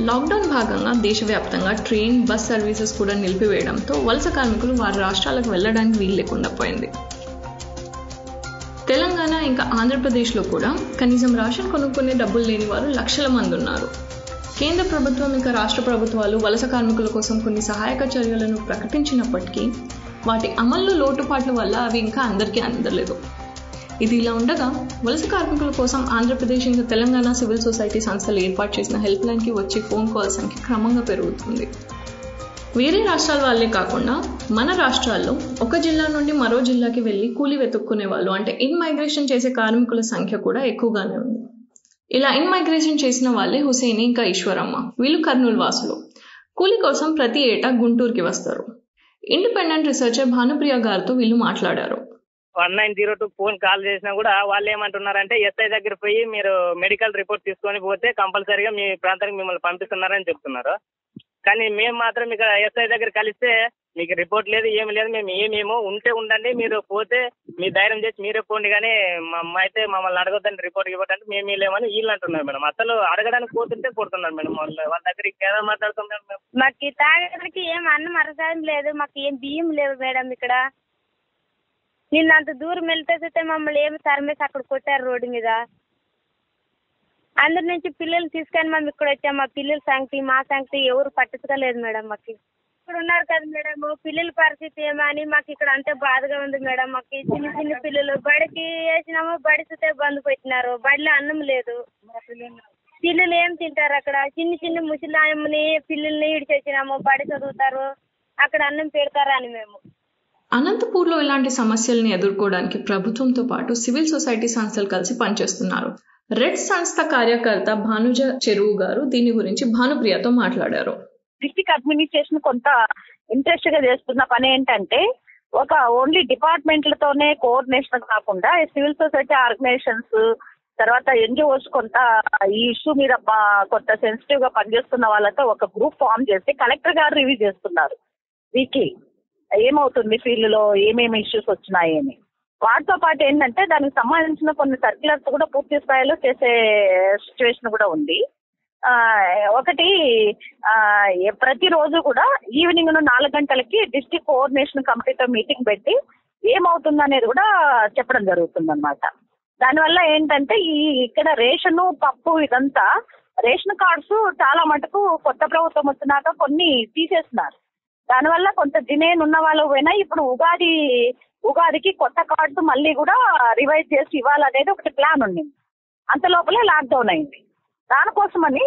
Lockdown భాగంగా దేశవ్యాప్తంగా train bus services కూడా నిలిపివేయడంతో వలస కార్మికులు వారి రాష్ట్రాలకు వెళ్ళడానికి వీలు లేకుండా పోయింది. తెలంగాణ ఇంకా ఆంధ్రప్రదేశ్లో కూడా కనీసం రాషన్ కొనుక్కునే డబ్బులు లేని వారు లక్షల మంది ఉన్నారు. కేంద్ర ప్రభుత్వం ఇంకా రాష్ట్ర ప్రభుత్వాలు వలస కార్మికుల కోసం కొన్ని సహాయక చర్యలను ప్రకటించినప్పటికీ వాటి అమల్లో లోటుపాట్ల వల్ల అవి ఇంకా అందరికీ అందలేదు. ఇది ఇలా ఉండగా వలస కార్మికుల కోసం ఆంధ్రప్రదేశ్ ఇంకా తెలంగాణ సివిల్ సొసైటీ సంస్థలు ఏర్పాటు చేసిన హెల్ప్ లైన్కి వచ్చే ఫోన్ కాల్ సంఖ్య క్రమంగా పెరుగుతుంది. వేరే రాష్ట్రాల వాళ్ళే కాకుండా మన రాష్ట్రాల్లో ఒక జిల్లా నుండి మరో జిల్లాకి వెళ్ళి కూలి వెతుక్కునే వాళ్ళు అంటే ఇన్ మైగ్రేషన్ చేసే కార్మికుల సంఖ్య కూడా ఎక్కువగానే ఉంది. ఇలా ఇన్ మైగ్రేషన్ చేసిన వాళ్ళే హుసేని ఇంకా ఈశ్వరమ్మ. వీళ్ళు కర్నూలు వాసులు. కూలి కోసం ప్రతి ఏటా గుంటూరుకి వస్తారు. ఇండిపెండెంట్ రీసెర్చర్ భానుప్రియ గారితో వీళ్ళు మాట్లాడారు. One nine zero two phone call చేసినా కూడా వాళ్ళు ఏమంటున్నారంటే ఎస్ఐ దగ్గర పోయి మీరు మెడికల్ రిపోర్ట్ తీసుకొని పోతే కంపల్సరీగా మీ ప్రాంతానికి మిమ్మల్ని పంపిస్తున్నారని చెప్తున్నారు. కానీ మేము మాత్రం ఇక్కడ ఎస్ఐ దగ్గర కలిస్తే మీకు రిపోర్ట్ లేదు ఏమి లేదు మేము ఏమేమో ఉంటే ఉండండి మీరు పోతే మీ ధైర్యం చేసి మీరే పోండి కానీ మా అయితే మమ్మల్ని అడగొద్దండి రిపోర్ట్ ఇవ్వటంటే మేము లేమని వీళ్ళు అంటున్నారు మేడం. అసలు అడగడానికి పోతుంటే పోతున్నారు మేడం వాళ్ళు వాళ్ళ దగ్గర ఇంకేదో మాట్లాడుతున్నారు మేము మాకు తాగడానికి ఏం అన్నం అరసాయం లేదు మాకు ఏం బియ్యం లేవు మేడం ఇక్కడ. నిన్న అంత దూరం వెళ్తే చూస్తే మమ్మల్ని ఏమి తరిమేసి అక్కడ కొట్టారు రోడ్డు మీద? అందరి నుంచి పిల్లలు తీసుకొని మేము ఇక్కడ వచ్చాం. మా పిల్లల సంగతి మా సంగతి ఎవరు పట్టించుకోలేదు మేడం మాకు. ఇక్కడ ఉన్నారు కదా మేడం పిల్లల పరిస్థితి ఏమో అని మాకు ఇక్కడ అంతే బాధగా ఉంది మేడం. మాకు చిన్న చిన్న పిల్లలు బడికి వేసినాము బడి చూస్తే బంద్ పెట్టినారు. బడిలో అన్నం లేదు. పిల్లలు ఏం తింటారు అక్కడ? చిన్న చిన్న ముసలాయమ్మని పిల్లల్ని ఇడిచేసినాము బడి చదువుతారు. అక్కడ అన్నం పెడతారా అని మేము. అనంతపూర్లో ఇలాంటి సమస్యల్ని ఎదుర్కోవడానికి ప్రభుత్వంతో పాటు సివిల్ సొసైటీ సంస్థలు కలిసి పనిచేస్తున్నారు. రెడ్ సంస్థ కార్యకర్త భానుజ చెరువు గారు దీని గురించి భానుప్రియతో మాట్లాడారు. డిస్టిక్ అడ్మినిస్ట్రేషన్ కొంత ఇంట్రెస్ట్గా చేస్తున్న పని ఏంటంటే ఒక ఓన్లీ డిపార్ట్మెంట్లతోనే కోఆర్డినేషన్ కాకుండా సివిల్ సొసైటీ ఆర్గనైజేషన్స్ తర్వాత ఎన్జిఓస్ కొంత ఈ ఇష్యూ మీద కొంత సెన్సిటివ్గా పనిచేస్తున్న వాళ్ళతో ఒక గ్రూప్ ఫామ్ చేసి కలెక్టర్ గారు రివ్యూ చేస్తున్నారు. వీక్లీ ఏమవుతుంది ఫీల్డ్లో ఏమేమి ఇష్యూస్ వచ్చినాయి అని వాటితో పాటు ఏంటంటే దానికి సంబంధించిన కొన్ని సర్క్యులర్స్ కూడా పూర్తి స్థాయిలో చేసే సిచ్యువేషన్ కూడా ఉంది. ఒకటి ప్రతిరోజు కూడా ఈవినింగ్ నాలుగు గంటలకి డిస్ట్రిక్ట్ కోఆర్డినేషన్ కమిటీతో మీటింగ్ పెట్టి ఏమవుతుంది అనేది కూడా చెప్పడం జరుగుతుంది అనమాట దానివల్ల ఏంటంటే ఈ ఇక్కడ రేషను పప్పు ఇదంతా రేషన్ కార్డ్స్ చాలా మటుకు కొత్త ప్రభుత్వం వచ్చినాక కొన్ని తీసేస్తున్నారు దానివల్ల కొంత జినేన్ ఉన్న వాళ్ళు పోయినా ఇప్పుడు ఉగాది ఉగాదికి కొత్త కార్డ్స్ మళ్ళీ కూడా రివైజ్ చేసి ఇవ్వాలనేది ఒకటి ప్లాన్ ఉంది. అంత లోపలే లాక్డౌన్ అయింది. దానికోసమని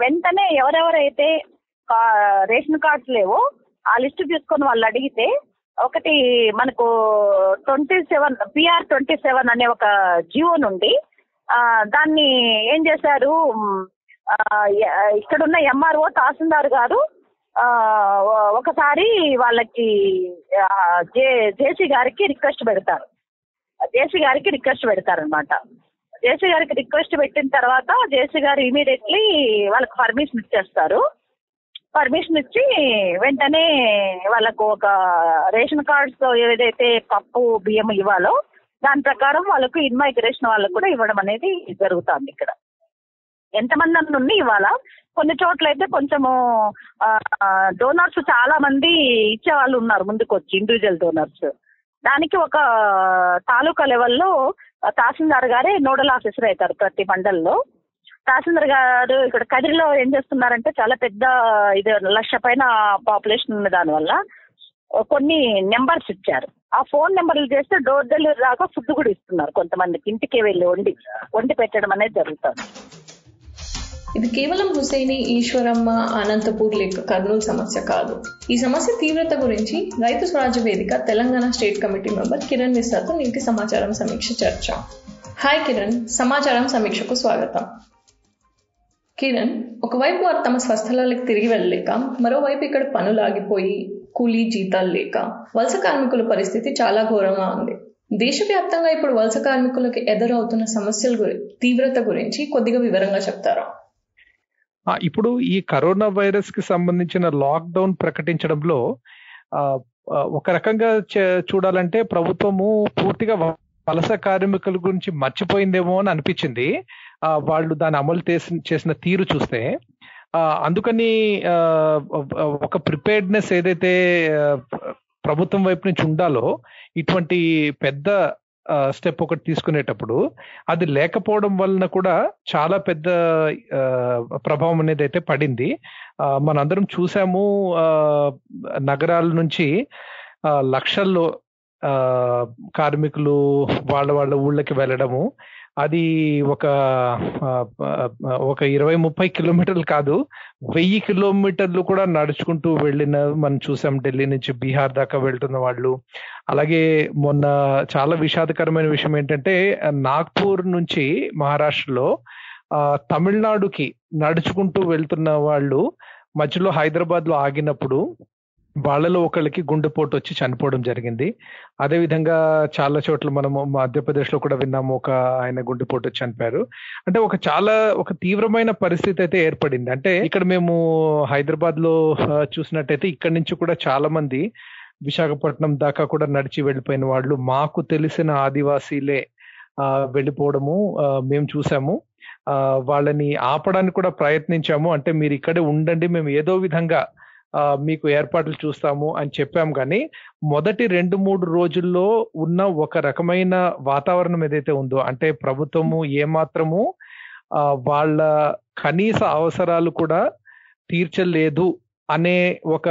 వెంటనే ఎవరెవరైతే కా- రేషన్ కార్డ్స్ లేవో ఆ లిస్ట్ తీసుకొని వాళ్ళు అడిగితే ఒకటి మనకు twenty seven PR twenty seven అనే ఒక జియో నుండి దాన్ని ఏం చేశారు? ఇక్కడున్న ఎంఆర్ఓ తహసీల్దార్ గారు ఒకసారి వాళ్ళకి జే జేసీ గారికి రిక్వెస్ట్ పెడతారు. జేసీ గారికి రిక్వెస్ట్ పెడతారనమాట జేసీ గారికి రిక్వెస్ట్ పెట్టిన తర్వాత జేసీ గారు ఇమీడియట్లీ వాళ్ళకి పర్మిషన్ ఇచ్చేస్తారు. పర్మిషన్ ఇచ్చి వెంటనే వాళ్ళకు ఒక రేషన్ కార్డ్స్ ఏదైతే పప్పు బియ్యం ఇవ్వాలో దాని ప్రకారం వాళ్ళకు ఇన్మైగ్రేషన్ వాళ్ళకు కూడా ఇవ్వడం అనేది జరుగుతుంది ఇక్కడ. ఎంతమంది అన్న ఉన్నాయి ఇవ్వాలా? కొన్ని చోట్ల అయితే కొంచెము డోనర్స్ చాలా మంది ఇచ్చే వాళ్ళు ఉన్నారు ముందుకు వచ్చి ఇండివిజువల్ డోనర్స్ దానికి ఒక తాలూకా లెవెల్లో తహసీల్దార్ గారే నోడల్ ఆఫీసర్ అవుతారు ప్రతి మండల్లో. తహసీల్దార్ గారు ఇక్కడ కదిరిలో ఏం చేస్తున్నారంటే చాలా పెద్ద ఇది లక్ష పైన పాపులేషన్ ఉన్న దానివల్ల కొన్ని నెంబర్స్ ఇచ్చారు. ఆ ఫోన్ నెంబర్లు చేస్తే డోర్ డెలివరీ దాకా ఫుడ్ కూడా ఇస్తున్నారు కొంతమందికి. ఇంటికే వెళ్ళి వండి వండి పెట్టడం అనేది జరుగుతుంది. ఇది కేవలం హుసేని ఈశ్వరమ్మ అనంతపూర్ లేక కర్నూలు సమస్య కాదు. ఈ సమస్య తీవ్రత గురించి Rythu Swarajya Vedika Telangana state committee member Kiran మిశ్రాతో నీటి సమాచారం సమీక్ష చర్చ. హాయ్ కిరణ్ సమాచారం సమీక్షకు స్వాగతం. కిరణ్ ఒకవైపు వారు తమ స్వస్థలాలకు తిరిగి వెళ్ళలేక మరోవైపు ఇక్కడ పనులు ఆగిపోయి కూలీ జీతాలు లేక వలస కార్మికుల పరిస్థితి చాలా ఘోరంగా ఉంది. దేశవ్యాప్తంగా ఇప్పుడు వలస కార్మికులకు ఎదురవుతున్న సమస్యల గురి తీవ్రత గురించి కొద్దిగా వివరంగా చెప్తారా? ఇప్పుడు ఈ కరోనా వైరస్కి సంబంధించిన లాక్డౌన్ ప్రకటించడంలో ఒక రకంగా చే- చూడాలంటే ప్రభుత్వము పూర్తిగా వలస కార్మికుల గురించి మర్చిపోయిందేమో అని అనిపించింది. వాళ్ళు దాన్ని అమలు చేసిన చేసిన తీరు చూస్తే అందుకని ఒక ప్రిపేర్డ్నెస్ ఏదైతే ప్రభుత్వం వైపు నుంచి ఉండాలో ఇటువంటి పెద్ద స్టెప్ ఒకటి తీసుకునేటప్పుడు అది లేకపోవడం వలన కూడా చాలా పెద్ద ప్రభావం అనేది అయితే పడింది. మనందరం చూసాము నగరాల నుంచి లక్షల్లో కార్మికులు వాళ్ళ వాళ్ళ ఊళ్ళకి వెళ్ళడము. అది ఒక ఒక ఇరవై ముప్పై కిలోమీటర్లు కాదు వెయ్యి కిలోమీటర్లు కూడా నడుచుకుంటూ వెళ్ళిన మనం చూసాం ఢిల్లీ నుంచి బీహార్ దాకా వెళ్తున్న వాళ్ళు. అలాగే మొన్న చాలా విషాదకరమైన విషయం ఏంటంటే నాగ్పూర్ నుంచి మహారాష్ట్రలో తమిళనాడుకి నడుచుకుంటూ వెళ్తున్న వాళ్ళు మధ్యలో హైదరాబాద్లో ఆగినప్పుడు వాళ్ళలో ఒకళ్ళకి గుండెపోటు వచ్చి చనిపోవడం జరిగింది. అదే విధంగా చాలా చోట్ల మనము మధ్యప్రదేశ్లో కూడా విన్నాము ఒక ఆయన గుండెపోటు వచ్చి చనిపోయారు. అంటే ఒక చాలా ఒక తీవ్రమైన పరిస్థితి అయితే ఏర్పడింది. అంటే ఇక్కడ మేము హైదరాబాద్లో చూసినట్టయితే ఇక్కడ నుంచి కూడా చాలా మంది విశాఖపట్నం దాకా కూడా నడిచి వెళ్ళిపోయిన వాళ్ళు మాకు తెలిసిన ఆదివాసీలే ఆ, వెళ్ళిపోవడము మేము చూసాము. ఆ, వాళ్ళని ఆపడానికి కూడా ప్రయత్నించాము. అంటే మీరు ఇక్కడే ఉండండి మేము ఏదో విధంగా మీకు ఏర్పాట్లు చూస్తాము అని చెప్పాం కానీ మొదటి రెండు మూడు రోజుల్లో ఉన్న ఒక రకమైన వాతావరణం ఏదైతే ఉందో అంటే ప్రభుత్వము ఏమాత్రము వాళ్ళ కనీస అవసరాలు కూడా తీర్చలేదు అనే ఒక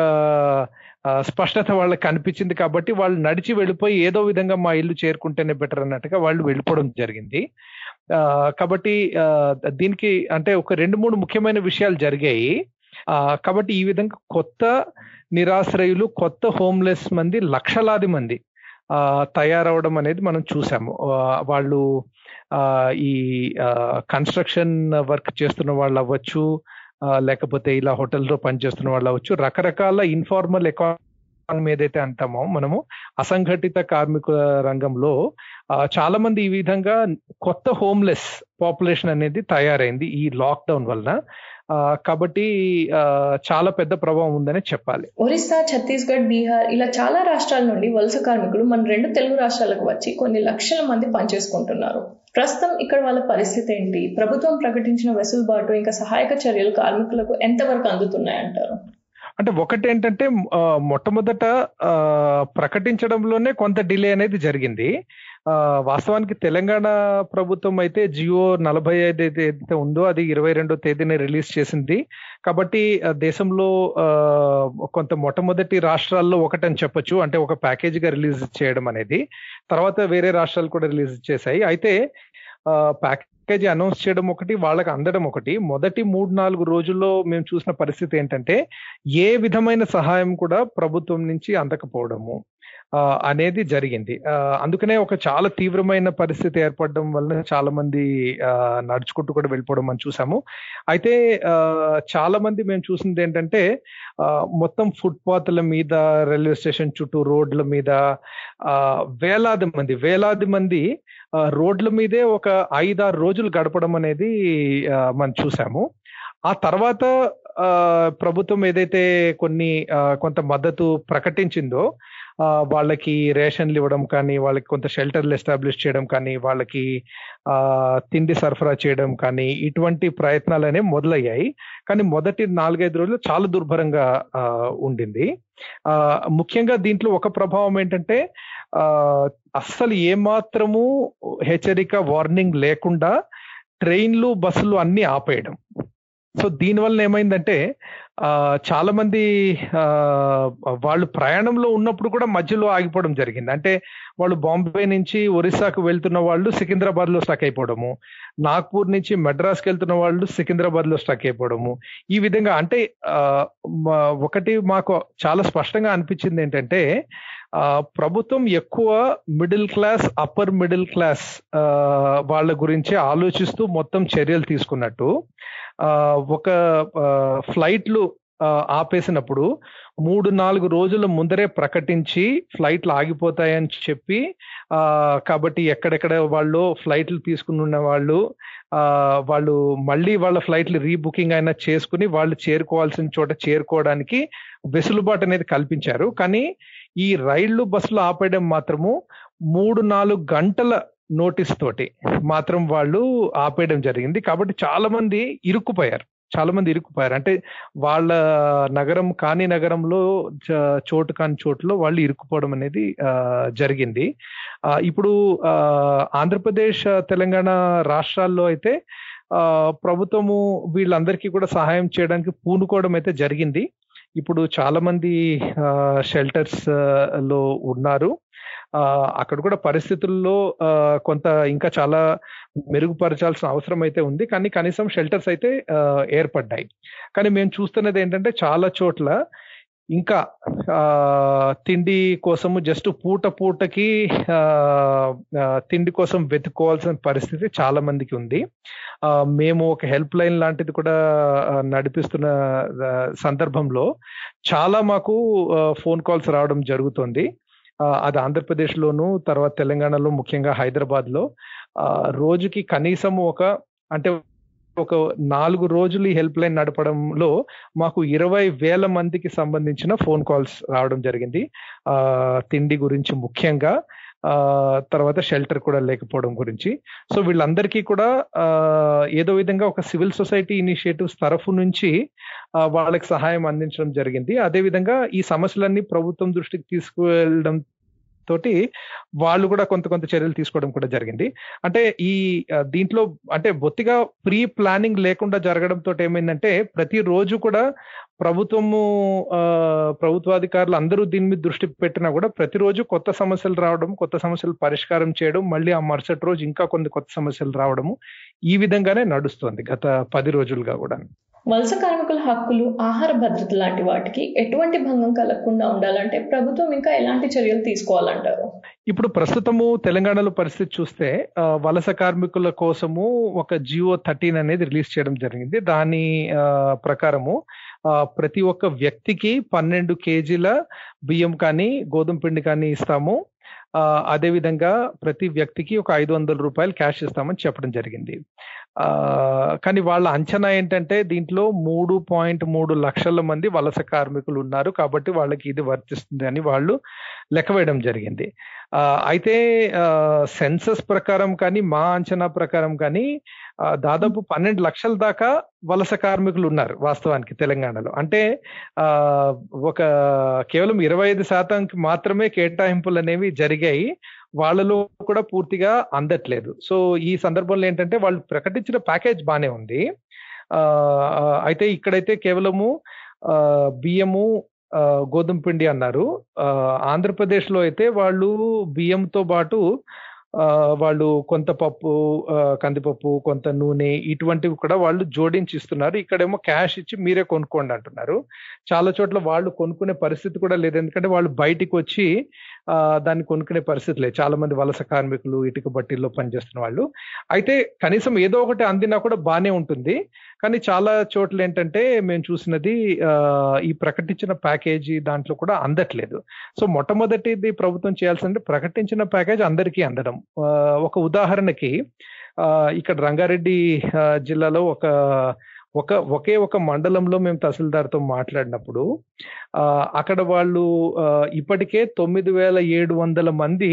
స్పష్టత వాళ్ళకి కనిపించింది కాబట్టి వాళ్ళు నడిచి వెళ్ళిపోయి ఏదో విధంగా మా ఇల్లు చేరుకుంటేనే బెటర్ అన్నట్టుగా వాళ్ళు వెళ్ళిపోవడం జరిగింది. కాబట్టి దీనికి అంటే ఒక రెండు మూడు ముఖ్యమైన విషయాలు జరిగాయి. కాబట్టి ఈ విధంగా కొత్త నిరాశ్రయులు కొత్త హోమ్లెస్ మంది లక్షలాది మంది తయారవడం అనేది మనం చూసాము. వాళ్ళు ఆ, ఈ కన్స్ట్రక్షన్ వర్క్ చేస్తున్న వాళ్ళు అవ్వచ్చు లేకపోతే ఇలా హోటల్లో పనిచేస్తున్న వాళ్ళు అవ్వచ్చు రకరకాల ఇన్ఫార్మల్ ఎకానమీ ఏదైతే అంటామో మనము అసంఘటిత కార్మికుల రంగంలో చాలా మంది ఈ విధంగా కొత్త హోమ్లెస్ పాపులేషన్ అనేది తయారైంది ఈ లాక్డౌన్ వలన. కాబట్టి చాలా పెద్ద ప్రభావం ఉందని చెప్పాలి. ఒరిస్సా ఛత్తీస్గఢ్ బీహార్ ఇలా చాలా రాష్ట్రాల నుండి వలస కార్మికులు మన రెండు తెలుగు రాష్ట్రాలకు వచ్చి కొన్ని లక్షల మంది పనిచేసుకుంటున్నారు. ప్రస్తుతం ఇక్కడ వాళ్ళ పరిస్థితి ఏంటి? ప్రభుత్వం ప్రకటించిన వెసులుబాటు ఇంకా సహాయక చర్యలు కార్మికులకు ఎంతవరకు అందుతున్నాయంటారు? అంటే ఒకటి ఏంటంటే మొట్టమొదట ఆ, ప్రకటించడంలోనే కొంత డిలే అనేది జరిగింది. వాస్తవానికి తెలంగాణ ప్రభుత్వం అయితే జియో నలభై ఐదు ఏదైతే ఉందో అది ఇరవై రెండో తేదీన రిలీజ్ చేసింది. కాబట్టి దేశంలో కొంత మొట్టమొదటి రాష్ట్రాల్లో ఒకటని చెప్పొచ్చు. అంటే ఒక ప్యాకేజ్గా రిలీజ్ చేయడం అనేది. తర్వాత వేరే రాష్ట్రాలు కూడా రిలీజ్ చేశాయి. అయితే ప్యాకేజీ అనౌన్స్ చేయడం ఒకటి వాళ్ళకి అందడం ఒకటి. మొదటి మూడు నాలుగు రోజుల్లో మేము చూసిన పరిస్థితి ఏంటంటే ఏ విధమైన సహాయం కూడా ప్రభుత్వం నుంచి అందకపోవడము. అనేది జరిగింది. అందుకనే ఒక చాలా తీవ్రమైన పరిస్థితి ఏర్పడడం వలన చాలా మంది నడుచుకుంటూ కూడా వెళ్ళిపోవడం మనం చూసాము. అయితే చాలా మంది మేము చూసింది ఏంటంటే మొత్తం ఫుట్పాత్ల మీద రైల్వే స్టేషన్ చుట్టూ రోడ్ల మీద వేలాది మంది వేలాది మంది రోడ్ల మీదే ఒక ఐదారు రోజులు గడపడం అనేది మనం చూసాము. ఆ తర్వాత ప్రభుత్వం ఏదైతే కొన్ని కొంత మద్దతు ప్రకటించిందో వాళ్ళకి రేషన్లు ఇవ్వడం కానీ వాళ్ళకి కొంత షెల్టర్లు ఎస్టాబ్లిష్ చేయడం కానీ వాళ్ళకి తిండి సరఫరా చేయడం కానీ ఇటువంటి ప్రయత్నాలు అనేవి మొదలయ్యాయి. కానీ మొదటి నాలుగైదు రోజులు చాలా దుర్భరంగా ఉండింది. ముఖ్యంగా దీంట్లో ఒక ప్రభావం ఏంటంటే అస్సలు ఏమాత్రము హెచ్చరిక వార్నింగ్ లేకుండా ట్రైన్లు బస్సులు అన్ని ఆపేయడం. సో దీనివల్ల ఏమైందంటే చాలా మంది వాళ్ళు ప్రయాణంలో ఉన్నప్పుడు కూడా మధ్యలో ఆగిపోవడం జరిగింది. అంటే వాళ్ళు బాంబే నుంచి ఒరిస్సాకు వెళ్తున్న వాళ్ళు సికింద్రాబాద్లో స్టక్ అయిపోవడము. నాగ్పూర్ నుంచి మెడ్రాస్కి వెళ్తున్న వాళ్ళు సికింద్రాబాద్లో స్టక్ అయిపోవడము. ఈ విధంగా అంటే మా- ఒకటి మాకు చాలా స్పష్టంగా అనిపించింది ఏంటంటే ప్రభుత్వం ఎక్కువ middle class upper middle class వాళ్ళ గురించి ఆలోచిస్తూ మొత్తం చర్యలు తీసుకున్నట్టు. ఒక ఫ్లైట్లు ఆపేసినప్పుడు మూడు నాలుగు రోజుల ముందరే ప్రకటించి ఫ్లైట్లు ఆగిపోతాయని చెప్పి ఆ కాబట్టి ఎక్కడెక్కడ వాళ్ళు ఫ్లైట్లు తీసుకుని ఉన్న వాళ్ళు ఆ వాళ్ళు మళ్ళీ వాళ్ళ ఫ్లైట్లు రీబుకింగ్ అయినా చేసుకుని వాళ్ళు చేరుకోవాల్సిన చోట చేరుకోవడానికి వెసులుబాటు అనేది కల్పించారు. కానీ ఈ రైళ్ళు బస్సులు ఆపేయడం మాత్రము మూడు నాలుగు గంటల నోటీస్ తోటి మాత్రం వాళ్ళు ఆపేయడం జరిగింది. కాబట్టి చాలా మంది ఇరుక్కుపోయారు. చాలా మంది ఇరుక్కుపోయారు. అంటే వాళ్ళ నగరం కాని నగరంలో చ- చోటు కాని చోట్లో వాళ్ళు ఇరుక్కుపోవడం అనేది జరిగింది. ఇప్పుడు ఆంధ్రప్రదేశ్ తెలంగాణ రాష్ట్రాల్లో అయితే ప్రభుత్వము వీళ్ళందరికీ కూడా సహాయం చేయడానికి పూనుకోవడం అయితే జరిగింది. ఇప్పుడు చాలా మంది షెల్టర్స్లో ఉన్నారు. అక్కడ కూడా పరిస్థితుల్లో కొంత ఇంకా చాలా మెరుగుపరచాల్సిన అవసరం అయితే ఉంది. కానీ కనీసం షెల్టర్స్ అయితే ఏర్పడ్డాయి. కానీ మేము చూస్తున్నది ఏంటంటే చాలా చోట్ల ఇంకా తిండి కోసము జస్ట్ పూట పూటకి తిండి కోసం వెతుక్కోవాల్సిన పరిస్థితి చాలా మందికి ఉంది. మేము ఒక హెల్ప్ లైన్ లాంటిది కూడా నడిపిస్తున్న సందర్భంలో చాలా మాకు ఫోన్ కాల్స్ రావడం జరుగుతుంది. అది ఆంధ్రప్రదేశ్లోను తర్వాత తెలంగాణలో ముఖ్యంగా హైదరాబాద్లో రోజుకి కనీసం ఒక అంటే ఒక నాలుగు రోజులు ఈ హెల్ప్ లైన్ నడపడంలో మాకు ఇరవై వేల మందికి సంబంధించిన ఫోన్ కాల్స్ రావడం జరిగింది. తిండి గురించి ముఖ్యంగా. తర్వాత షెల్టర్ కూడా లేకపోవడం గురించి. సో వీళ్ళందరికీ కూడా ఆ ఏదో విధంగా ఒక సివిల్ సొసైటీ ఇనిషియేటివ్స్ తరఫు నుంచి వాళ్ళకి సహాయం అందించడం జరిగింది. అదే విధంగా ఈ సమస్యలన్నీ ప్రభుత్వం దృష్టికి తీసుకువెళ్ళడం తోటి వాళ్ళు కూడా కొంత కొంత చర్యలు తీసుకోవడం కూడా జరిగింది. అంటే ఈ దీంట్లో అంటే బొత్తిగా ప్రీ ప్లానింగ్ లేకుండా జరగడంతో ఏమైందంటే ప్రతి రోజు కూడా ప్రభుత్వము ప్రభుత్వాధికారులు అందరూ దీని మీద దృష్టి పెట్టినా కూడా ప్రతిరోజు కొత్త సమస్యలు రావడం కొత్త సమస్యలు పరిష్కారం చేయడం మళ్ళీ ఆ మరుసటి రోజు ఇంకా కొన్ని కొత్త సమస్యలు రావడము ఈ విధంగానే నడుస్తోంది గత పది రోజులుగా కూడా. వలస కార్మికుల హక్కులు ఆహార భద్రత లాంటి వాటికి ఎటువంటి భంగం కలగకుండా ఉండాలంటే ప్రభుత్వం ఇంకా ఎలాంటి చర్యలు తీసుకోవాలంటారు? ఇప్పుడు ప్రస్తుతము తెలంగాణలో పరిస్థితి చూస్తే వలస కార్మికుల కోసము ఒక జియో థర్టీన్ అనేది రిలీజ్ చేయడం జరిగింది. దాని ప్రకారము ప్రతి ఒక్క వ్యక్తికి పన్నెండు కేజీల బియ్యం కానీ గోధుమ పిండి కానీ ఇస్తాము. అదేవిధంగా అదే విధంగా ప్రతి వ్యక్తికి ఒక ఐదు వందల రూపాయలు క్యాష్ ఇస్తామని చెప్పడం జరిగింది. కానీ వాళ్ళ అంచనా ఏంటంటే దీంట్లో మూడు పాయింట్ మూడు లక్షల మంది వలస కార్మికులు ఉన్నారు కాబట్టి వాళ్ళకి ఇది వర్తిస్తుంది అని వాళ్ళు లెక్క వేయడం జరిగింది. అయితే సెన్సస్ ప్రకారం కానీ మా అంచనా ప్రకారం కానీ దాదాపు పన్నెండు లక్షల దాకా వలస కార్మికులు ఉన్నారు వాస్తవానికి తెలంగాణలో. అంటే ఒక కేవలం ఇరవై ఐదు శాతంకి మాత్రమే కేటాయింపులు అనేవి జరిగాయి. వాళ్ళలో కూడా పూర్తిగా అందట్లేదు. సో ఈ సందర్భంలో ఏంటంటే వాళ్ళు ప్రకటించిన ప్యాకేజ్ బానే ఉంది. అయితే ఇక్కడైతే కేవలము బియ్యము గోధుమ పిండి అన్నారు. ఆంధ్రప్రదేశ్లో అయితే వాళ్ళు బియ్యంతో పాటు వాళ్ళు కొంత పప్పు కందిపప్పు కొంత నూనె ఇటువంటివి కూడా వాళ్ళు జోడించి ఇస్తున్నారు. ఇక్కడేమో క్యాష్ ఇచ్చి మీరే కొనుక్కోండి అంటున్నారు. చాలా చోట్ల వాళ్ళు కొనుక్కునే పరిస్థితి కూడా లేదు. ఎందుకంటే వాళ్ళు బయటికి వచ్చి దాన్ని కొనుక్కునే పరిస్థితి లేదు చాలా మంది వలస కార్మికులు ఇటుక బట్టీల్లో పనిచేస్తున్న వాళ్ళు. అయితే కనీసం ఏదో ఒకటి అందినా కూడా బాగానే ఉంటుంది. కానీ చాలా చోట్ల ఏంటంటే మేము చూసినది ఈ ప్రకటించిన ప్యాకేజీ దాంట్లో కూడా అందట్లేదు. సో మొట్టమొదటిది ప్రభుత్వం చేయాల్సింది ప్రకటించిన ప్యాకేజ్ అందరికీ అందడం. ఒక ఉదాహరణకి ఇక్కడ రంగారెడ్డి జిల్లాలో ఒక ఒక ఒకే ఒక మండలంలో మేము తహసీల్దార్తో మాట్లాడినప్పుడు అక్కడ వాళ్ళు ఇప్పటికే తొమ్మిది వేల ఏడు వందల మంది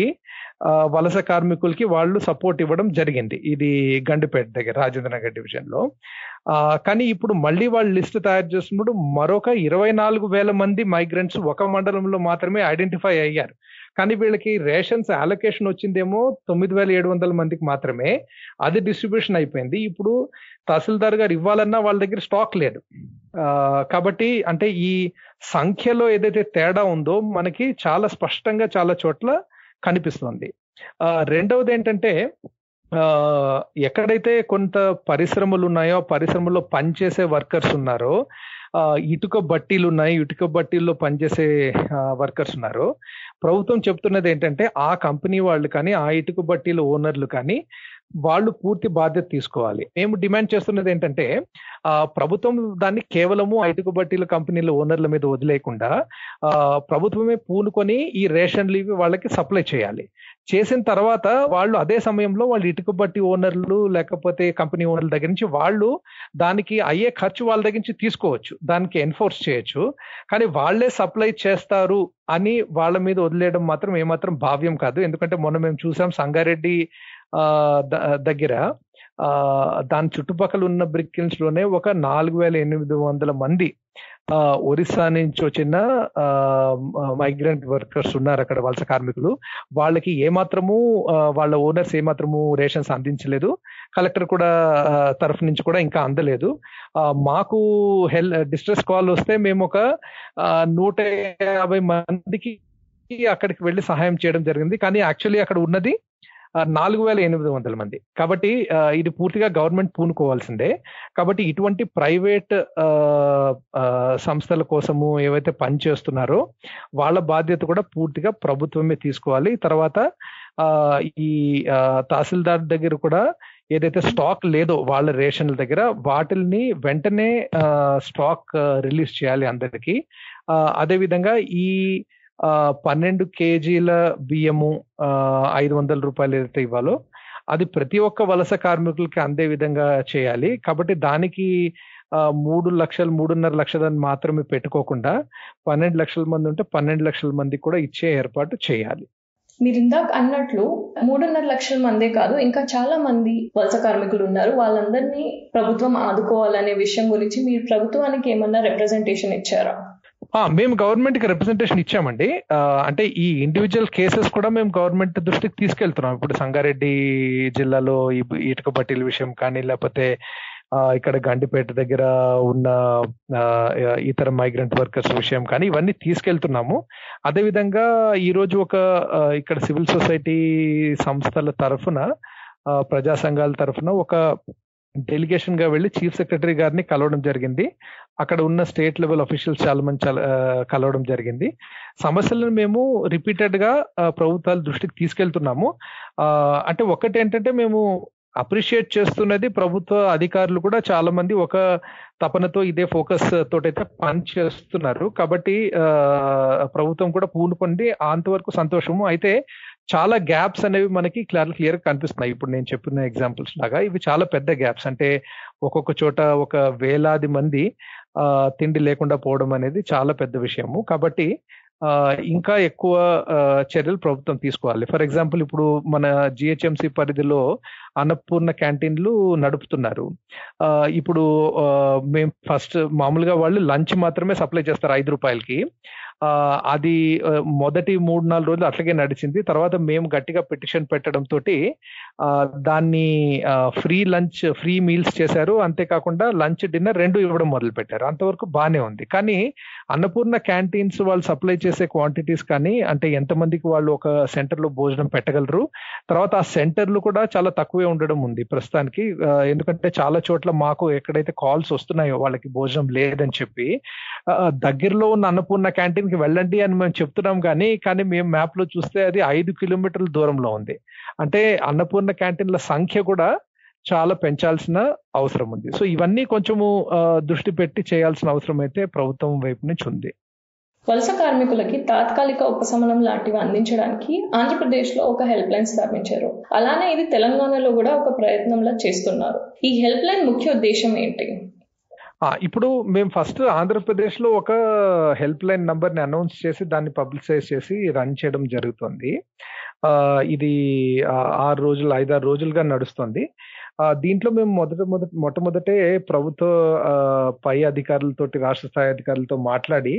వలస కార్మికులకి వాళ్ళు సపోర్ట్ ఇవ్వడం జరిగింది. ఇది గండిపేట దగ్గర రాజేంద్ర నగర్ డివిజన్లో ఆ, కానీ ఇప్పుడు మళ్ళీ వాళ్ళు లిస్ట్ తయారు చేస్తున్నప్పుడు మరొక ఇరవై నాలుగు వేల మంది మైగ్రెంట్స్ ఒక మండలంలో మాత్రమే ఐడెంటిఫై అయ్యారు. కానీ వీళ్ళకి రేషన్స్ అలొకేషన్ వచ్చిందేమో తొమ్మిది వేల ఏడు వందల మందికి మాత్రమే. అది డిస్ట్రిబ్యూషన్ అయిపోయింది. ఇప్పుడు తహసీల్దార్ గారు ఇవ్వాలన్నా వాళ్ళ దగ్గర స్టాక్ లేదు. కాబట్టి అంటే ఈ సంఖ్యలో ఏదైతే తేడా ఉందో మనకి చాలా స్పష్టంగా చాలా చోట్ల కనిపిస్తుంది. రెండవది ఏంటంటే ఎక్కడైతే కొంత పరిశ్రమలు ఉన్నాయో ఆ పరిశ్రమలో పనిచేసే వర్కర్స్ ఉన్నారో ఇటుక బట్టీలు ఉన్నాయి. ఇటుక బట్టీల్లో పనిచేసే వర్కర్స్ ఉన్నారు. ప్రభుత్వం చెప్తున్నది ఏంటంటే ఆ కంపెనీ వాళ్ళు కానీ ఆ ఇటుక బట్టీల ఓనర్లు కానీ వాళ్ళు పూర్తి బాధ్యత తీసుకోవాలి. మేము డిమాండ్ చేస్తున్నది ఏంటంటే ఆ, ప్రభుత్వం దాన్ని కేవలము ఐటుకు బట్టీల కంపెనీల ఓనర్ల మీద వదిలేయకుండా ఆ, ప్రభుత్వమే పూనుకొని ఈ రేషన్లు ఇవి వాళ్ళకి సప్లై చేయాలి. చేసిన తర్వాత వాళ్ళు అదే సమయంలో వాళ్ళు ఇటుక బట్టి ఓనర్లు లేకపోతే కంపెనీ ఓనర్ల దగ్గర నుంచి వాళ్ళు దానికి అయ్యే ఖర్చు వాళ్ళ దగ్గర నుంచి తీసుకోవచ్చు. దానికి ఎన్ఫోర్స్ చేయొచ్చు. కానీ వాళ్ళే సప్లై చేస్తారు అని వాళ్ళ మీద వదిలేయడం మాత్రం ఏమాత్రం భావ్యం కాదు. ఎందుకంటే మొన్న మేము చూసాం సంగారెడ్డి దగ్గర. దాని చుట్టుపక్కల ఉన్న బ్రిక్కిల్స్లోనే ఒక నాలుగు వేల ఎనిమిది వందల మంది ఆ, ఒరిస్సా నుంచి వచ్చిన మైగ్రెంట్ వర్కర్స్ ఉన్నారు అక్కడ వలస కార్మికులు. వాళ్ళకి ఏమాత్రము వాళ్ళ ఓనర్స్ ఏమాత్రము రేషన్స్ అందించలేదు. కలెక్టర్ కూడా తరఫు నుంచి కూడా ఇంకా అందలేదు. మాకు హెల్ డిస్ట్రెస్ కాల్ వస్తే మేము ఒక నూట యాభై మందికి అక్కడికి వెళ్ళి సహాయం చేయడం జరిగింది. కానీ యాక్చువల్లీ అక్కడ ఉన్నది నాలుగు వేల ఎనిమిది వందల మంది. కాబట్టి ఇది పూర్తిగా గవర్నమెంట్ పూనుకోవాల్సిందే. కాబట్టి ఇటువంటి ప్రైవేట్ సంస్థల కోసము ఏవైతే పనిచేస్తున్నారో వాళ్ళ బాధ్యత కూడా పూర్తిగా ప్రభుత్వమే తీసుకోవాలి. తర్వాత ఈ తహసీల్దార్ దగ్గర కూడా ఏదైతే స్టాక్ లేదో వాళ్ళ రేషన్ల దగ్గర వాటిల్ని వెంటనే స్టాక్ రిలీజ్ చేయాలి అందరికీ. అదేవిధంగా ఈ పన్నెండు కేజీల బియ్యము ఐదు వందల రూపాయలు ఏదైతే ఇవ్వాలో అది ప్రతి ఒక్క వలస కార్మికులకి అందే విధంగా చేయాలి. కాబట్టి దానికి మూడు లక్షలు మూడున్నర లక్షలని మాత్రమే పెట్టుకోకుండా పన్నెండు లక్షల మంది ఉంటే పన్నెండు లక్షల మంది కూడా ఇచ్చే ఏర్పాటు చేయాలి. మీరు ఇందాక అన్నట్లు మూడున్నర లక్షల మందే కాదు ఇంకా చాలా మంది వలస కార్మికులు ఉన్నారు. వాళ్ళందరినీ ప్రభుత్వం ఆదుకోవాలనే విషయం గురించి మీరు ప్రభుత్వానికి ఏమన్నా రిప్రజెంటేషన్ ఇచ్చారా? మేము గవర్నమెంట్కి రిప్రజెంటేషన్ ఇచ్చామండి. అంటే ఈ ఇండివిజువల్ కేసెస్ కూడా మేము గవర్నమెంట్ దృష్టికి తీసుకెళ్తున్నాం. ఇప్పుడు సంగారెడ్డి జిల్లాలో ఈ ఇటుక బట్టీల విషయం కానీ లేకపోతే ఇక్కడ గండిపేట దగ్గర ఉన్న ఇతర మైగ్రెంట్ వర్కర్స్ విషయం కానీ ఇవన్నీ తీసుకెళ్తున్నాము. అదేవిధంగా ఈరోజు ఒక ఇక్కడ సివిల్ సొసైటీ సంస్థల తరఫున ప్రజా సంఘాల తరఫున ఒక డెలిగేషన్గా వెళ్ళి చీఫ్ సెక్రటరీ గారిని కలవడం జరిగింది. అక్కడ ఉన్న స్టేట్ లెవెల్ అఫీషియల్స్ చాలా మంది చాలా, కలవడం జరిగింది. సమస్యలను మేము రిపీటెడ్గా ప్రభుత్వాల దృష్టికి తీసుకెళ్తున్నాము. అంటే ఒకటి ఏంటంటే మేము అప్రిషియేట్ చేస్తున్నది ప్రభుత్వ అధికారులు కూడా చాలా మంది ఒక తపనతో ఇదే ఫోకస్ తోటైతే పని చేస్తున్నారు. కాబట్టి ప్రభుత్వం కూడా పూనుకొని అంతవరకు సంతోషము. అయితే చాలా గ్యాప్స్ అనేవి మనకి క్లియర్ క్లియర్ కనిపిస్తున్నాయి. ఇప్పుడు నేను చెప్పిన ఎగ్జాంపుల్స్ లాగా ఇవి చాలా పెద్ద గ్యాప్స్ అంటే ఒక్కొక్క చోట ఒక వేలాది మంది ఆ, తిండి లేకుండా పోవడం అనేది చాలా పెద్ద విషయము. కాబట్టి ఆ, ఇంకా ఎక్కువ చర్యలు ప్రభుత్వం తీసుకోవాలి. ఫర్ ఎగ్జాంపుల్ ఇప్పుడు మన జిహెచ్ఎంసి పరిధిలో అన్నపూర్ణ క్యాంటీన్లు నడుపుతున్నారు. ఇప్పుడు మేము ఫస్ట్ మామూలుగా వాళ్ళు లంచ్ మాత్రమే సప్లై చేస్తారు ఐదు రూపాయలకి. అది మొదటి మూడు నాలుగు రోజులు అట్లాగే నడిచింది. తర్వాత మేము గట్టిగా పిటిషన్ పెట్టడం తోటి దాన్ని ఫ్రీ లంచ్ ఫ్రీ మీల్స్ చేశారు. అంతేకాకుండా లంచ్ డిన్నర్ రెండు ఇవ్వడం మొదలు పెట్టారు అంతవరకు బాగానే ఉంది. కానీ అన్నపూర్ణ క్యాంటీన్స్ వాళ్ళు సప్లై చేసే క్వాంటిటీస్ కానీ అంటే ఎంతమందికి వాళ్ళు ఒక సెంటర్లో భోజనం పెట్టగలరు. తర్వాత ఆ సెంటర్లు కూడా చాలా తక్కువే ఉండడం ఉంది ప్రస్తుతానికి. ఎందుకంటే చాలా చోట్ల మాకు ఎక్కడైతే కాల్స్ వస్తున్నాయో వాళ్ళకి భోజనం లేదని చెప్పి దగ్గరలో ఉన్న అన్నపూర్ణ క్యాంటీన్ కి వెళ్ళండి అని మేము చెప్తున్నాం కానీ కానీ మేము మ్యాప్లో చూస్తే అది ఐదు కిలోమీటర్ల దూరంలో ఉంది. అంటే అన్నపూర్ణ క్యాంటీన్ల సంఖ్య కూడా చాలా పెంచాల్సిన అవసరం ఉంది. సో ఇవన్నీ కొంచెము దృష్టి పెట్టి చేయాల్సిన అవసరం అయితే ప్రభుత్వం వైపు నుంచి ఉంది. వలస కార్మికులకి తాత్కాలిక ఉపశమనం లాంటివి అందించడానికి ఆంధ్రప్రదేశ్లో ఒక హెల్ప్ లైన్ స్థాపించారు. అలానే ఇది తెలంగాణలో కూడా ఒక ప్రయత్నంలా చేస్తున్నారు. ఈ హెల్ప్ లైన్ ముఖ్య ఉద్దేశం ఏంటి? ఇప్పుడు మేము ఫస్ట్ ఆంధ్రప్రదేశ్లో ఒక హెల్ప్ లైన్ నంబర్ని అనౌన్స్ చేసి దాన్ని పబ్లిసైజ్ చేసి రన్ చేయడం జరుగుతుంది. ఇది ఆరు రోజులు ఐదారు రోజులుగా నడుస్తుంది. దీంట్లో మేము మొదట మొదట మొట్టమొదటే ప్రభుత్వ పై అధికారులతోటి రాష్ట్ర స్థాయి అధికారులతో మాట్లాడి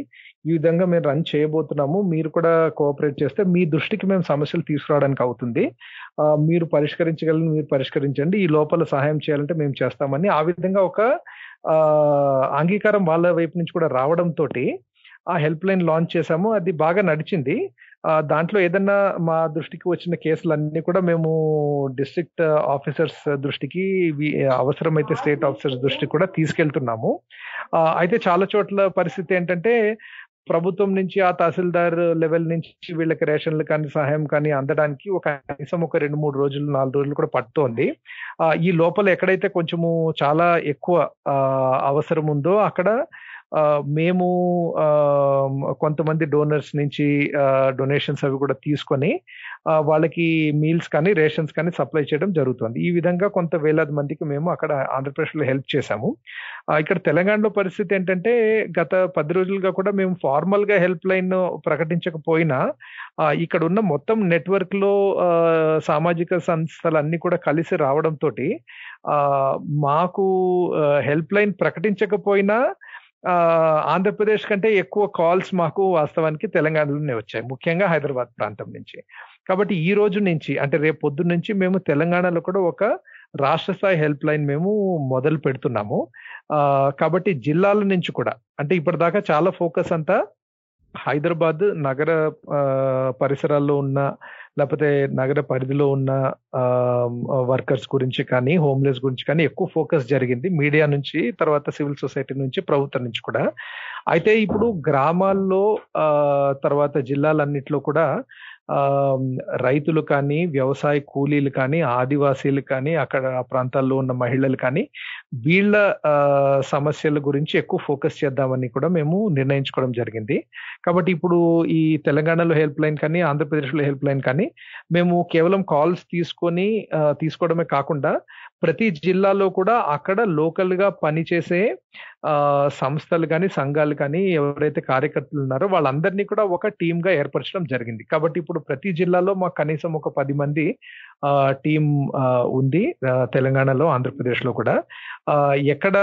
ఈ విధంగా మేము రన్ చేయబోతున్నాము. మీరు కూడా కోఆపరేట్ చేస్తే మీ దృష్టికి మేము సమస్యలు తీసుకురావడానికి అవుతుంది. మీరు పరిష్కరించగలని మీరు పరిష్కరించండి. ఈ లోపల సహాయం చేయాలంటే మేము చేస్తామని ఆ విధంగా ఒక అంగీకారం వాళ్ళ వైపు నుంచి కూడా రావడంతో ఆ హెల్ప్ లైన్ లాంచ్ చేశాము. అది బాగా నడిచింది. దాంట్లో ఏదన్నా మా దృష్టికి వచ్చిన కేసులన్నీ కూడా మేము డిస్ట్రిక్ట్ ఆఫీసర్స్ దృష్టికి అవసరమైతే స్టేట్ ఆఫీసర్స్ దృష్టికి కూడా తీసుకెళ్తున్నాము. అయితే చాలా చోట్ల పరిస్థితి ఏంటంటే ప్రభుత్వం నుంచి ఆ తహసీల్దార్ లెవెల్ నుంచి వీళ్ళకి రేషన్లు కానీ సహాయం కానీ అందడానికి ఒక కనీసం ఒక రెండు మూడు రోజులు నాలుగు రోజులు కూడా పడుతోంది. ఈ లోపల ఎక్కడైతే కొంచెము చాలా ఎక్కువ అవసరం ఉందో అక్కడ మేము కొంతమంది డోనర్స్ నుంచి డొనేషన్స్ అవి కూడా తీసుకొని వాళ్ళకి మీల్స్ కానీ రేషన్స్ కానీ సప్లై చేయడం జరుగుతుంది. ఈ విధంగా కొంత వేలాది మందికి మేము అక్కడ ఆంధ్రప్రదేశ్లో హెల్ప్ చేశాము. ఇక్కడ తెలంగాణలో పరిస్థితి ఏంటంటే గత పది రోజులుగా కూడా మేము ఫార్మల్గా హెల్ప్ లైన్ ప్రకటించకపోయినా ఇక్కడ ఉన్న మొత్తం నెట్వర్క్లో సామాజిక సంస్థలు అన్ని కూడా కలిసి రావడంతో మాకు హెల్ప్ లైన్ ప్రకటించకపోయినా ఆంధ్రప్రదేశ్ కంటే ఎక్కువ కాల్స్ మాకు వాస్తవానికి తెలంగాణలోనే వచ్చాయి. ముఖ్యంగా హైదరాబాద్ ప్రాంతం నుంచి. కాబట్టి ఈ రోజు నుంచి అంటే రేపు పొద్దున్న నుంచి మేము తెలంగాణలో కూడా ఒక రాష్ట్ర స్థాయి హెల్ప్ లైన్ మేము మొదలు పెడుతున్నాము. కాబట్టి జిల్లాల నుంచి కూడా అంటే ఇప్పటిదాకా చాలా ఫోకస్ అంతా హైదరాబాద్ నగర పరిసరాల్లో ఉన్న లేకపోతే నగర పరిధిలో ఉన్న వర్కర్స్ గురించి కానీ హోమ్లెస్ గురించి కానీ ఎక్కువ ఫోకస్ జరిగింది. మీడియా నుంచి తర్వాత సివిల్ సొసైటీ నుంచి ప్రభుత్వం నుంచి కూడా. అయితే ఇప్పుడు గ్రామాల్లో తర్వాత జిల్లాలన్నిట్లో కూడా రైతులు కానీ వ్యవసాయ కూలీలు కానీ ఆదివాసీలు కానీ అక్కడ ఆ ప్రాంతాల్లో ఉన్న మహిళలు కానీ వీళ్ళ సమస్యల గురించి ఎక్కువ ఫోకస్ చేద్దామని కూడా మేము నిర్ణయించుకోవడం జరిగింది. కాబట్టి ఇప్పుడు ఈ తెలంగాణలో హెల్ప్ లైన్ కానీ ఆంధ్రప్రదేశ్లో హెల్ప్ లైన్ కానీ మేము కేవలం కాల్స్ తీసుకొని తీసుకోవడమే కాకుండా ప్రతి జిల్లాలో కూడా అక్కడ లోకల్గా పనిచేసే సంస్థలు కానీ సంఘాలు కానీ ఎవరైతే కార్యకర్తలు ఉన్నారో వాళ్ళందరినీ కూడా ఒక టీమ్గా ఏర్పరచడం జరిగింది. కాబట్టి ఇప్పుడు ప్రతి జిల్లాలో మాకు కనీసం ఒక పది మంది టీం ఉంది తెలంగాణలో ఆంధ్రప్రదేశ్లో కూడా ఎక్కడ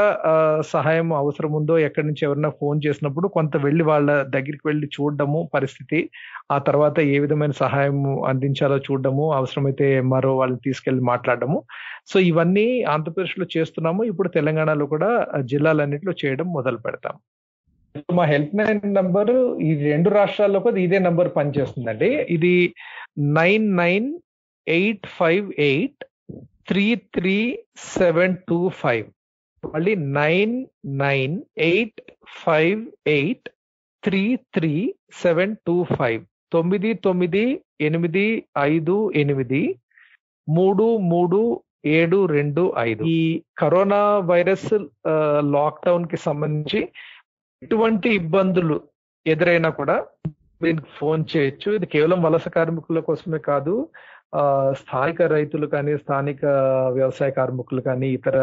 సహాయం అవసరం ఉందో ఎక్కడి నుంచి ఎవరైనా ఫోన్ చేసినప్పుడు కొంత వెళ్ళి వాళ్ళ దగ్గరికి వెళ్ళి చూడడము పరిస్థితి ఆ తర్వాత ఏ విధమైన సహాయం అందించాలో చూడడము అవసరమైతే ఎంఆర్ఓ వాళ్ళని తీసుకెళ్ళి మాట్లాడడము. సో ఇవన్నీ ఆంధ్రప్రదేశ్లో చేస్తున్నాము. ఇప్పుడు తెలంగాణలో కూడా ఆ, జిల్లాలన్నింటిలో చేయడం మొదలు పెడతాం. మా హెల్ప్ లైన్ నంబర్ ఈ రెండు రాష్ట్రాల్లో కూడా ఇదే నంబర్ పనిచేస్తుందండి. ఇది nine nine eight five eight three three seven two five. మళ్ళీ nine nine eight five eight three three seven two five. తొమ్మిది తొమ్మిది ఎనిమిది ఐదు ఎనిమిది మూడు మూడు ఏడు రెండు ఐదు. ఈ కరోనా వైరస్ లాక్డౌన్కి సంబంధించి ఎటువంటి ఇబ్బందులు ఎదురైనా కూడా దీనికి ఫోన్ చేయొచ్చు. ఇది కేవలం వలస కార్మికుల కోసమే కాదు ఆ స్థానిక రైతులు కానీ స్థానిక వ్యవసాయ కార్మికులు కానీ ఇతర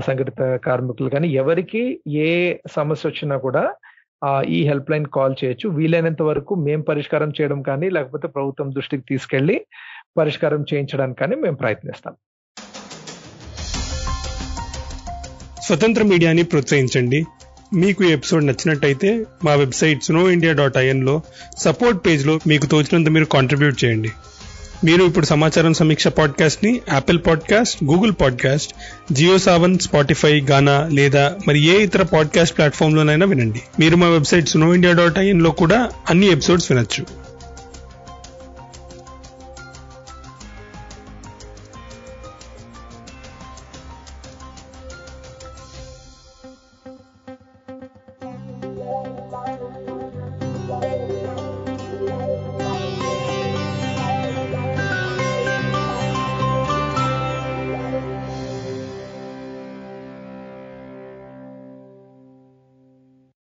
అసంఘటిత కార్మికులు కానీ ఎవరికి ఏ సమస్య వచ్చినా కూడా ఈ హెల్ప్ లైన్ కాల్ చేయొచ్చు. వీలైనంత వరకు మేము పరిష్కారం చేయడం కానీ లేకపోతే ప్రభుత్వం దృష్టికి తీసుకెళ్ళి పరిష్కారం చేయించడానికి కానీ మేము ప్రయత్నిస్తాం. స్వతంత్ర మీడియాని ప్రోత్సహించండి. మీకు ఎపిసోడ్ నచ్చినట్టయితే మా వెబ్సైట్ స్నో ఇండియా డాట్ ఐఎన్లో సపోర్ట్ పేజ్లో మీకు తోచినంత మీరు కాంట్రిబ్యూట్ చేయండి. మీరు ఇప్పుడు సమాచారం సమీక్ష పాడ్కాస్ట్ని Apple podcast Google podcast Jio Saavn Spotify Gaana లేదా మరి ఏ ఇతర పాడ్కాస్ట్ ప్లాట్ఫామ్లోనైనా వినండి. మీరు మా వెబ్సైట్ స్నో ఇండియా డాట్ ఐఎన్లో కూడా అన్ని ఎపిసోడ్స్ వినొచ్చు.